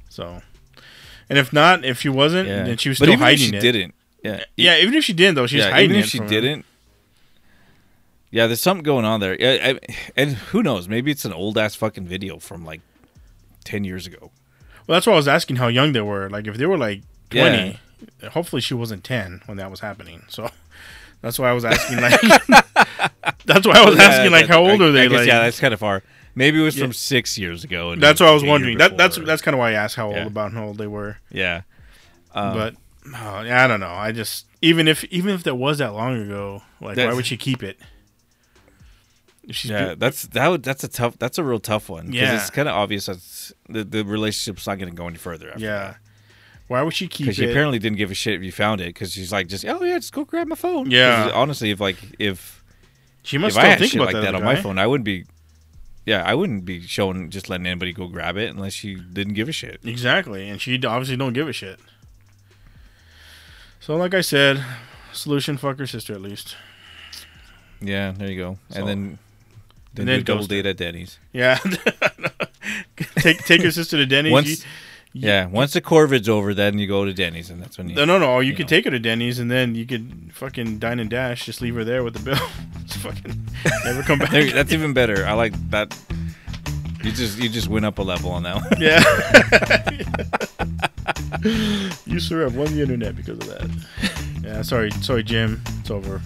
C: So, and if not, if she wasn't,
A: Yeah.
C: then she was
A: but
C: still
A: even
C: hiding
A: if she
C: it.
A: didn't. Yeah.
C: Yeah, even if she didn't though, she's
A: yeah,
C: hiding
A: even if
C: it
A: she didn't. Yeah, there's something going on there. Yeah, I, and who knows? Maybe it's an old ass fucking video from like ten years ago.
C: Well, that's why I was asking how young they were. Like, if they were like twenty, hopefully she wasn't ten when that was happening. So <laughs> that's why I was asking. <laughs> Like, <laughs> that's why I was
A: Yeah,
C: asking. Like, how old
A: I-
C: are they?
A: Guess,
C: like,
A: yeah, that's kind of far. Maybe it was
C: Yeah.
A: from six years ago. And
C: that's what I was wondering. That that's that's kind of why I asked how old about how old they were.
A: yeah. Um,
C: but oh, yeah, I don't know. I just even if even if that was that long ago, like, why would she keep it? She's
A: yeah,
C: do-
A: that's that. Would, that's a tough. That's a real tough one.
C: Yeah.
A: it's kind of obvious that the the relationship's not going to go any further. After
C: yeah. Why would she keep it?
A: because she apparently didn't give a shit if you found it. Because she's like, just oh yeah, just go grab my phone.
C: Yeah.
A: honestly, if like if
C: she must
A: if I had
C: think
A: shit
C: about
A: like
C: that,
A: that on my phone, I wouldn't be. Yeah, I wouldn't be showing just letting anybody go grab it unless she didn't give a shit.
C: Exactly, and she obviously don't give a shit. So, like I said, solution fuck her sister at least.
A: Yeah, there you go.
C: So-
A: and then then,
C: then
A: do double date at Denny's.
C: Yeah, <laughs> take take your sister to Denny's.
A: Once- Yeah, once the Corvid's over, then you go to Denny's, and that's when you.
C: No, no, no. You,
A: you
C: could
A: know.
C: take her to Denny's and then you could fucking dine and dash. Just leave her there with the bill. <laughs> just fucking never come <laughs> back.
A: There- that's even better. I like that. You just you just went up a level on that one.
C: yeah. <laughs> you sir have won the internet because of that. Yeah, sorry, sorry, Jim. It's over.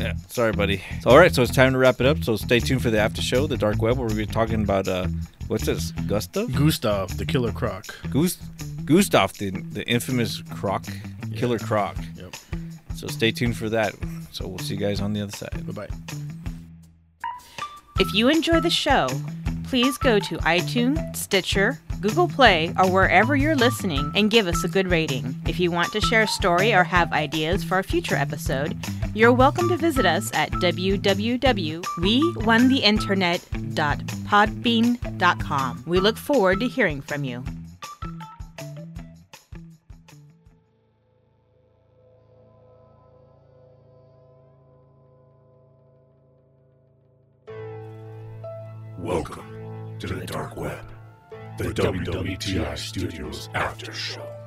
A: Yeah, Sorry, buddy. So, all right, so it's time to wrap it up. So stay tuned for the after show, the dark web, where we'll be talking about uh, what's this? Gustav?
C: Gustav, the killer croc.
A: Gust- Gustav, the the infamous croc, killer croc.
C: Yep.
A: So stay tuned for that. So we'll see you guys on the other side.
C: Bye bye.
D: If you enjoy the show, please go to iTunes, Stitcher, Google Play, or wherever you're listening and give us a good rating. If you want to share a story or have ideas for a future episode, you're welcome to visit us at www.wewontheinternet.podbean.com. We look forward to hearing from you.
E: Welcome to the Dark Web, the WWTI Studios After Show.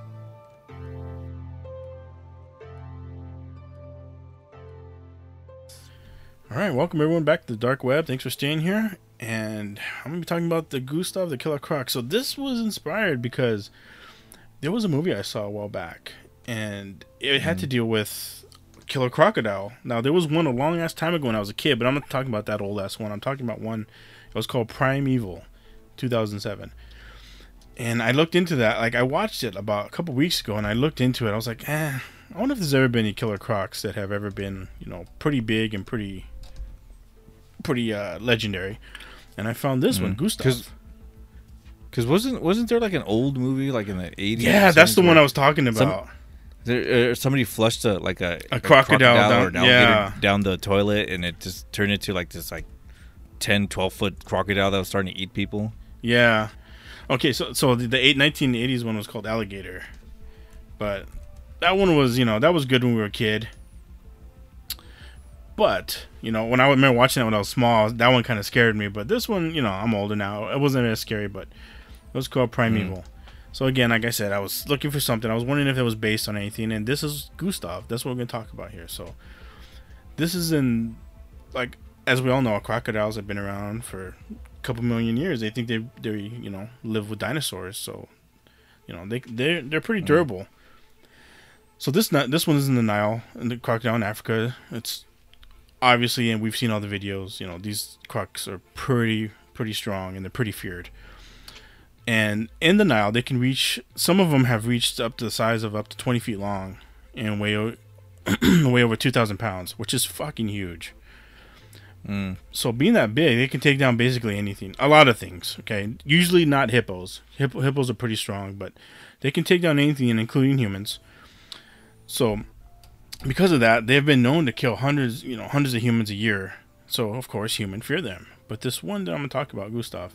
C: All right, welcome everyone back to the dark web. Thanks for staying here. And I'm gonna be talking about the Gustav the Killer Croc. So this was inspired because there was a movie I saw a while back, and it had to deal with killer crocodile. Now there was one a long ass time ago when I was a kid, but I'm not talking about that old ass one. I'm talking about one. It was called Primeval, 2007. And I looked into that. Like I watched it about a couple weeks ago, and I looked into it. I was like, eh. I wonder if there's ever been any killer crocs that have ever been, you know, pretty big and pretty pretty uh, legendary. And I found this one,
A: Mm.
C: Gustav.
A: 'Cause- Because wasn't wasn't there like an old movie like in the 80s?
C: yeah, that's the one I was talking about.
A: There, uh, somebody flushed a like a,
C: A crocodile down-
A: or an alligator
C: yeah.
A: down the toilet, and it just turned into like this like 10, 12 foot crocodile that was starting to eat people.
C: Yeah. Okay, so so the, the eight, 1980s one was called Alligator, but that one was you know that was good when we were a kid. But you know when I remember watching that when I was small, that one kind of scared me. But this one, you know, I'm older now. It wasn't as scary, but it was called Primeval. Mm. So again, like I said, I was looking for something. I was wondering if it was based on anything, and this is Gustav. That's what we're gonna talk about here. So this is in like as we all know, crocodiles have been around for a couple million years. They think they they you know live with dinosaurs, so you know they they they're pretty mm. durable. So this not this one is in the Nile, in the crocodile in Africa. It's obviously, and we've seen all the videos. You know these crocs are pretty pretty strong and they're pretty feared. And in the Nile, they can reach. Some of them have reached up to the size of up to twenty feet long and weigh <clears throat> weigh over two thousand pounds, which is fucking huge.
A: Mm.
C: So being that big, they can take down basically anything. A lot of things. Okay, usually not hippos. Hippo, hippos are pretty strong, but they can take down anything, including humans. So because of that, they've been known to kill hundreds, you know, hundreds of humans a year. So of course, humans fear them. But this one that I'm gonna talk about, Gustav,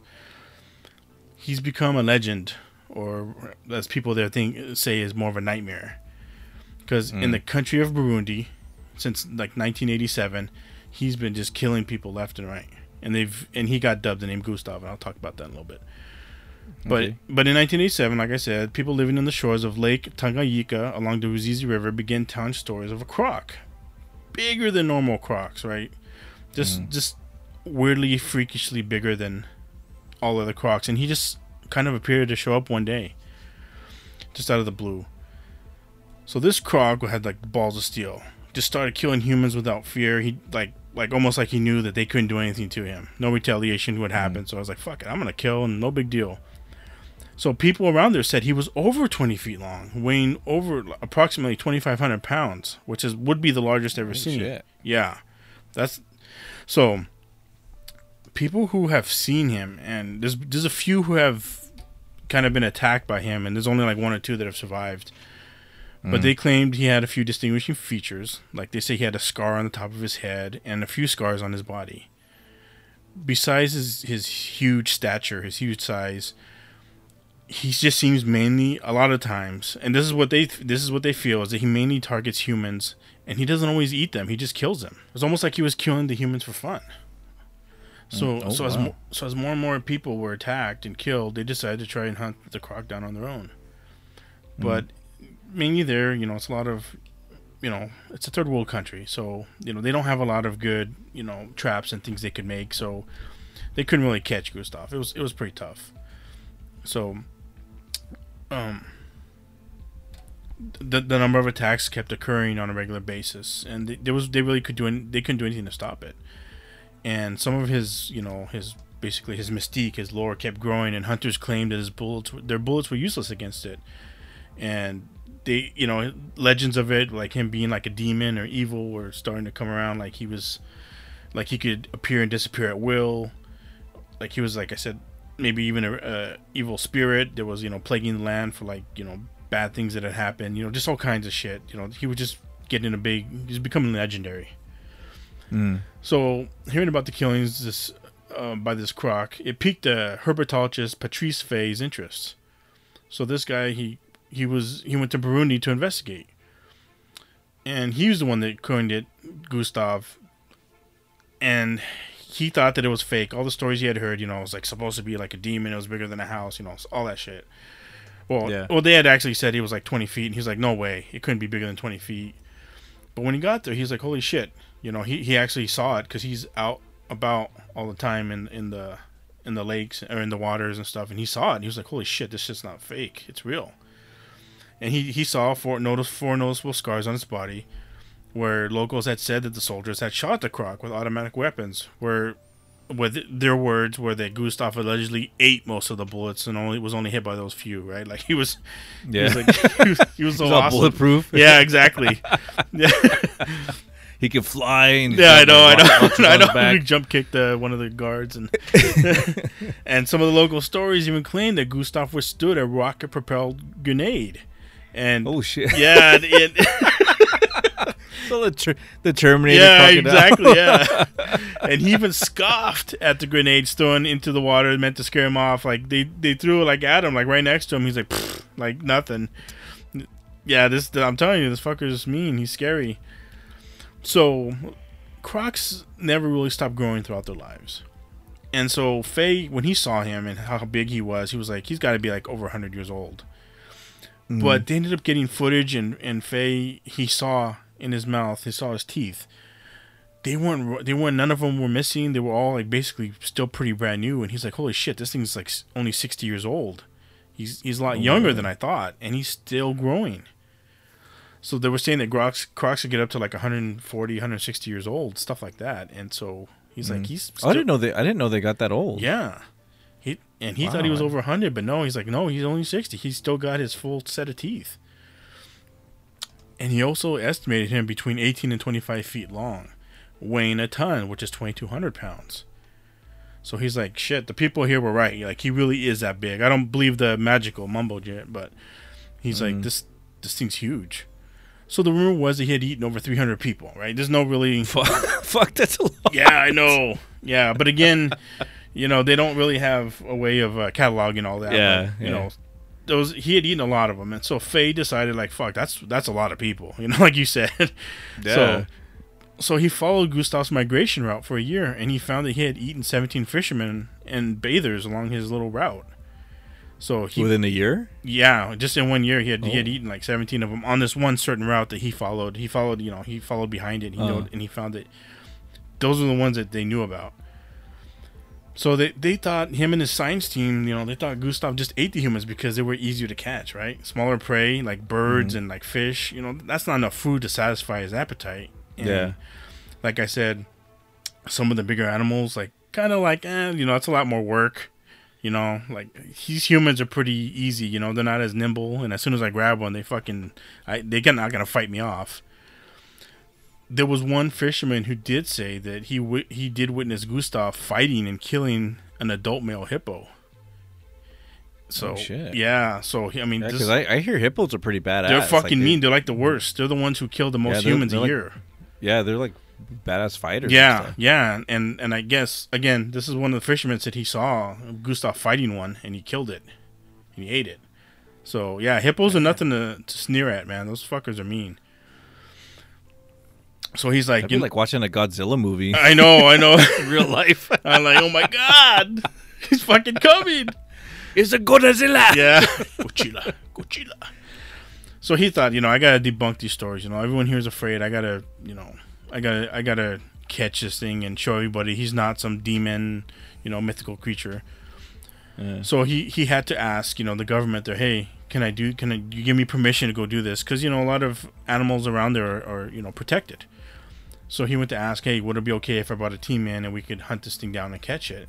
C: he's become a legend, or as people there think say is more of a nightmare. Because in
A: Mm.
C: the country of Burundi, since like 1987, he's been just killing people left and right, and they've and he got dubbed the name Gustav, and I'll talk about that in a little bit. But
A: Okay.
C: but in 1987, like I said, people living on the shores of Lake Tanganyika along the Ruzizi River began telling stories of a croc, bigger than normal crocs, right? Just
A: Mm.
C: just weirdly, freakishly bigger than all other crocs, and he just kind of appeared to show up one day, just out of the blue. So this croc had like balls of steel. Just started killing humans without fear. He like like almost like he knew that they couldn't do anything to him. No retaliation would happen. So I was like, fuck it, I'm gonna kill and no big deal. So people around there said he was over 20 feet long, weighing over approximately 2,500 pounds, which is would be the largest ever
A: Holy
C: seen.
A: shit.
C: Yeah, that's so. People who have seen him, and there's there's a few who have kind of been attacked by him, and there's only like one or two that have survived. But they mm. claimed he had a few distinguishing features, like they say he had a scar on the top of his head and a few scars on his body. Besides his his huge stature, his huge size, he just seems mainly a lot of times, and this is what they this is what they feel is that he mainly targets humans, and he doesn't always eat them. He just kills them. It's almost like he was killing the humans for fun. So mm,
A: Oh,
C: so as
A: wow.
C: mo- so as more and more people were attacked and killed, they decided to try and hunt the croc down on their own. Mm. But mainly there, you know, it's a lot of you know, it's a third world country, so you know they don't have a lot of good you know traps and things they could make, so they couldn't really catch Gustav. It was it was pretty tough. So, um, the the number of attacks kept occurring on a regular basis, and they, there was they really could do any, they couldn't do anything to stop it. And some of his you know his basically his mystique, his lore kept growing, and hunters claimed that his bullets their bullets were useless against it, and they you know legends of it like him being like a demon or evil were starting to come around like he was like he could appear and disappear at will like he was like i said maybe even a, a evil spirit that was you know plaguing the land for like you know bad things that had happened you know just all kinds of shit you know. He was just getting a big he's becoming legendary.
A: Mm.
C: so hearing about the killings this uh, by this croc it piqued uh, herpetologist Patrice Faye's interest. So this guy he he was he went to burundi to investigate. And he was the one that coined it gustav. And he thought that it was fake. All the stories he had heard you know it was like supposed to be like a demon it was bigger than a house you know all that shit. Well
A: Yeah.
C: well they had actually said he was like 20 feet and he's like no way. It couldn't be bigger than 20 feet. But when he got there he's like holy shit. You know he, he actually saw it because he's out about all the time in in the in the lakes or in the waters and stuff and he saw it and he was like holy shit this shit's not fake. It's real. And he, he saw four notice four noticeable scars on his body where locals had said that the soldiers had shot the croc with automatic weapons where with their words were that Gustav allegedly ate most of the bullets and only was only hit by those few right like he was he
A: Yeah.
C: was like <laughs> he was, he was so awesome.
A: bulletproof.
C: yeah exactly <laughs> yeah
A: He can fly. And
C: yeah, I know, I know, <laughs> I know.
A: back.
C: We jump kicked uh, one of the guards, and and some of the local stories even claim that Gustav withstood a rocket-propelled grenade, and
A: Oh shit!
C: yeah, it,
A: so the ter- the Terminator.
C: yeah, exactly, <laughs> yeah. and he even scoffed at the grenades thrown into the water, meant to scare him off. Like they they threw it like at him, like right next to him. He's like, like nothing. Yeah, this I'm telling you, this fucker's mean. He's scary. So, crocs never really stopped growing throughout their lives. And so Faye, when he saw him and how big he was, he was like, he's got to be like over 100 years old. Mm-hmm. But they ended up getting footage, and and Faye he saw in his mouth, he saw his teeth. They weren't, they weren't, none of them were missing. They were all like basically still pretty brand new. And he's like, holy shit, this thing's like only 60 years old. He's he's a lot oh, younger than I thought, and he's still growing. So they were saying that Crocs, Crocs could get up to like 140, 160 years old, stuff like that. And so he's like, mm. he's.
A: Oh, I didn't know they. I didn't know they got that old.
C: Yeah. He and he thought he was
A: Wow.
C: over 100, but no, he's like, no, he's only 60. He's still got his full set of teeth. And he also estimated him between 18 and 25 feet long, weighing a ton, which is 2,200 pounds. So he's like, shit, the people here were right. Like, he really is that big. I don't believe the magical mumbo jet, but he's like, this this thing's huge. So the rumor was that he had eaten over 300 people, right? There's no really. <laughs>
A: Fuck, fuck, that's a lot.
C: Yeah, I know. Yeah, but again, <laughs> you know, they don't really have a way of uh, cataloging all that.
A: Yeah,
C: you
A: yeah.
C: know, those he had eaten a lot of them, and so Faye decided like, fuck, that's that's a lot of people. <laughs> You know, like you said.
A: Yeah.
C: So, so he followed Gustav's migration route for a year, and he found that he had eaten 17 fishermen and bathers along his little route. So he,
A: Within a year.
C: yeah, just in one year, he had he had
A: Oh.
C: eaten like 17 of them on this one certain route that he followed. He followed, you know, he followed behind it, and he
A: Uh-huh.
C: and he found that those were the ones that they knew about. So they they thought him and his science team, you know, they thought Gustav just ate the humans because they were easier to catch, right? Smaller prey like birds
A: Mm-hmm.
C: and like fish, you know, that's not enough food to satisfy his appetite. And
A: Yeah.
C: Like I said, some of the bigger animals, like kind of like, eh, you know, it's a lot more work. You know, like these humans are pretty easy. You know, they're not as nimble, and as soon as I grab one, they fucking, I they are not gonna fight me off. There was one fisherman who did say that he wi- he did witness Gustav fighting and killing an adult male hippo. So
A: Oh, shit.
C: yeah, so I mean,
A: Yeah, because I, I hear hippos are pretty badass.
C: they're
A: Like,
C: fucking
A: they-
C: mean. They're like the worst. They're the ones who kill the most
A: they're-
C: humans a
A: like-
C: year.
A: Yeah, they're like badass fighters.
C: Yeah,
A: stuff.
C: yeah, and and I guess again, this is one of the fishermen said he saw Gustav fighting one and he killed it, and he ate it. So yeah, hippos are nothing to, to sneer at, man. Those fuckers are mean. So he's like, you-
A: like watching a Godzilla movie
C: I know, I know. <laughs>
A: real life. <laughs>
C: I'm like, oh my god, <laughs> he's fucking coming.
A: it's a Godzilla.
C: Yeah, Godzilla, Godzilla. So he thought, you know, I gotta debunk these stories. You know, everyone here is afraid. I gotta, you know, I gotta, I gotta catch this thing and show everybody he's not some demon, you know, mythical creature.
A: Yeah.
C: So he he had to ask, you know, the government there, hey, can I do? Can I, you give me permission to go do this? Because you know, a lot of animals around there are, are, you know, protected. So he went to ask, hey, would it be okay if I brought a team in and we could hunt this thing down and catch it?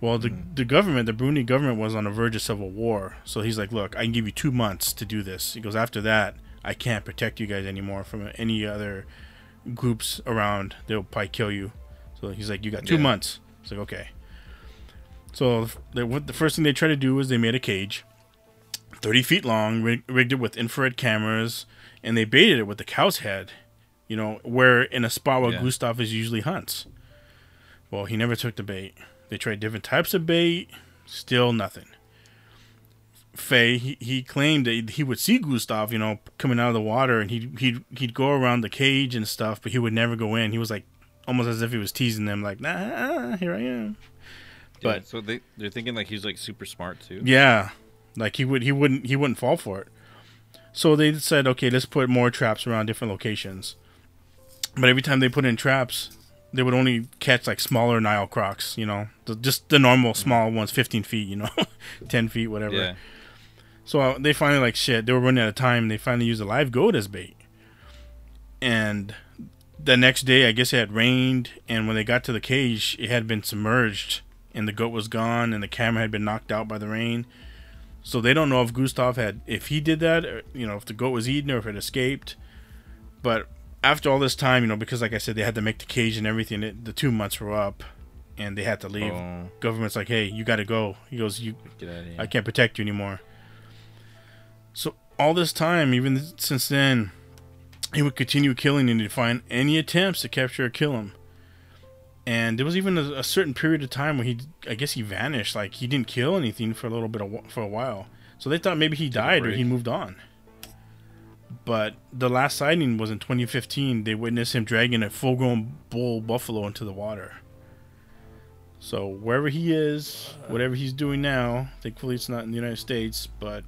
C: Well, the hmm. the government, the Burundi government, was on the verge of civil war. So he's like, look, I can give you two months to do this. He goes, after that, I can't protect you guys anymore from any other groups around. They'll probably kill you. So he's like, you got two
A: Yeah.
C: months. It's like, okay. So the, what the first thing they tried to do was they made a cage, 30 feet long, rig, rigged it with infrared cameras, and they baited it with the cow's head, you know, where in a spot where
A: Yeah.
C: Gustav is usually hunts. Well, he never took the bait. They tried different types of bait, still nothing. Faye, he, he claimed that he would see Gustav, you know, coming out of the water, and he'd he'd he'd go around the cage and stuff, but he would never go in. He was like, almost as if he was teasing them, like, nah, here I am.
A: But
C: But-
A: so they they're thinking like he's like super smart too.
C: Yeah, like he would he wouldn't he wouldn't fall for it. So they said, okay, let's put more traps around different locations. But every time they put in traps, they would only catch like smaller Nile crocs, you know, the, just the normal small ones, 15 feet, you know, <laughs> 10 feet, whatever.
A: Yeah.
C: So uh, they finally like shit. They were running out of time. They finally used a live goat as bait. And the next day, I guess it had rained, and when they got to the cage, it had been submerged, and the goat was gone, and the camera had been knocked out by the rain. So they don't know if Gustav had, if he did that, or, you know, if the goat was eaten or if it escaped. But after all this time, you know, because like I said, they had to make the cage and everything. It, the two months were up, and they had to leave.
A: Oh,
C: Government's like, hey, you got to go. He goes, you
A: get out of here.
C: I can't protect you anymore. So all this time, even since then, he would continue killing and find any attempts to capture or kill him. And there was even a, a certain period of time where he, I guess, he vanished. Like he didn't kill anything for a little bit of, for a while. So they thought maybe he died or he moved on. But the last sighting was in 2015. They witnessed him dragging a full-grown bull buffalo into the water. So wherever he is, whatever he's doing now, thankfully it's not in the United States, but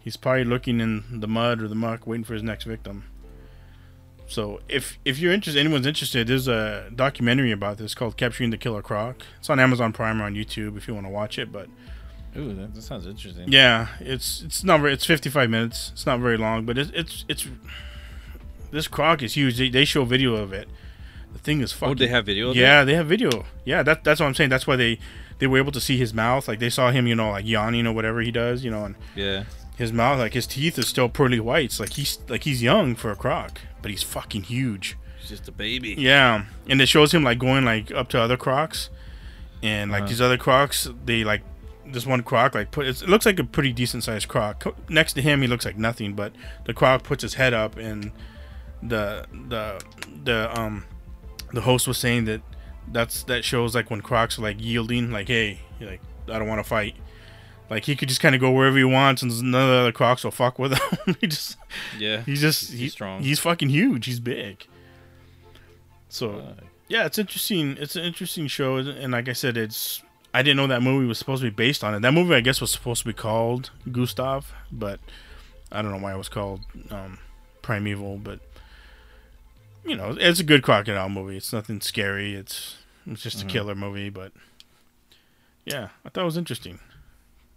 C: he's probably looking in the mud or the muck, waiting for his next victim. So if if you're interested, anyone's interested, there's a documentary about this called "Capturing the Killer Croc." It's on Amazon Prime or on YouTube if you want to watch it. But
A: Ooh, that, that sounds interesting.
C: yeah, it's it's not very, it's 55 minutes. It's not very long, but it's it's it's this croc is huge. They, they show video of it. The thing is fucking.
A: Oh, they have video. Of
C: Yeah, they have video. Yeah, that that's what I'm saying. That's why they they were able to see his mouth. Like they saw him, you know, like yawning or whatever he does, you know, and
A: Yeah.
C: his mouth, like his teeth is still pearly whites. Like he's like he's young for a croc, but he's fucking huge.
A: He's just a baby.
C: Yeah, and it shows him like going like up to other crocs, and like
A: Uh-huh.
C: these other crocs, they like this one croc like put it looks like a pretty decent sized croc. Next to him, he looks like nothing, but the croc puts his head up, and the the the um the host was saying that that's that shows like when crocs are like yielding, like hey, like I don't want to fight. Like he could just kind of go wherever he wants, and none of the other crocs will fuck with <laughs> him. he just
A: Yeah.
C: He's just
A: He's
C: he's
A: strong.
C: He's fucking huge. He's big. So
A: Uh,
C: yeah, it's interesting. It's an interesting show, and like I said, it's I didn't know that movie was supposed to be based on it. That movie, I guess, was supposed to be called Gustav, but I don't know why it was called um, Primeval. But you know, it's a good crocodile movie. It's nothing scary. It's it's just
A: Mhm.
C: a killer movie, but yeah, I thought it was interesting.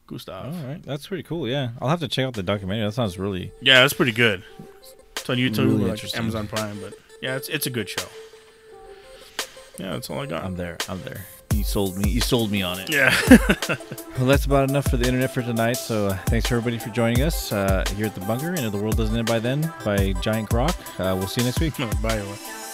C: Gustav.
A: all right, that's pretty cool. Yeah, I'll have to check out the documentary. That sounds really.
C: Yeah, that's pretty good. It's on YouTube
A: Really
C: like. Amazon Prime, but yeah, it's it's a good show. Yeah, that's all I got.
A: I'm there. I'm there. You sold me. You sold me on it.
C: yeah. <laughs>
A: Well, that's about enough for the internet for tonight. So uh, thanks everybody for joining us uh, here at the bunker. And if the world doesn't end by then, by Giant Croc. Uh, we'll see you next week. <laughs>
C: Bye. everyone.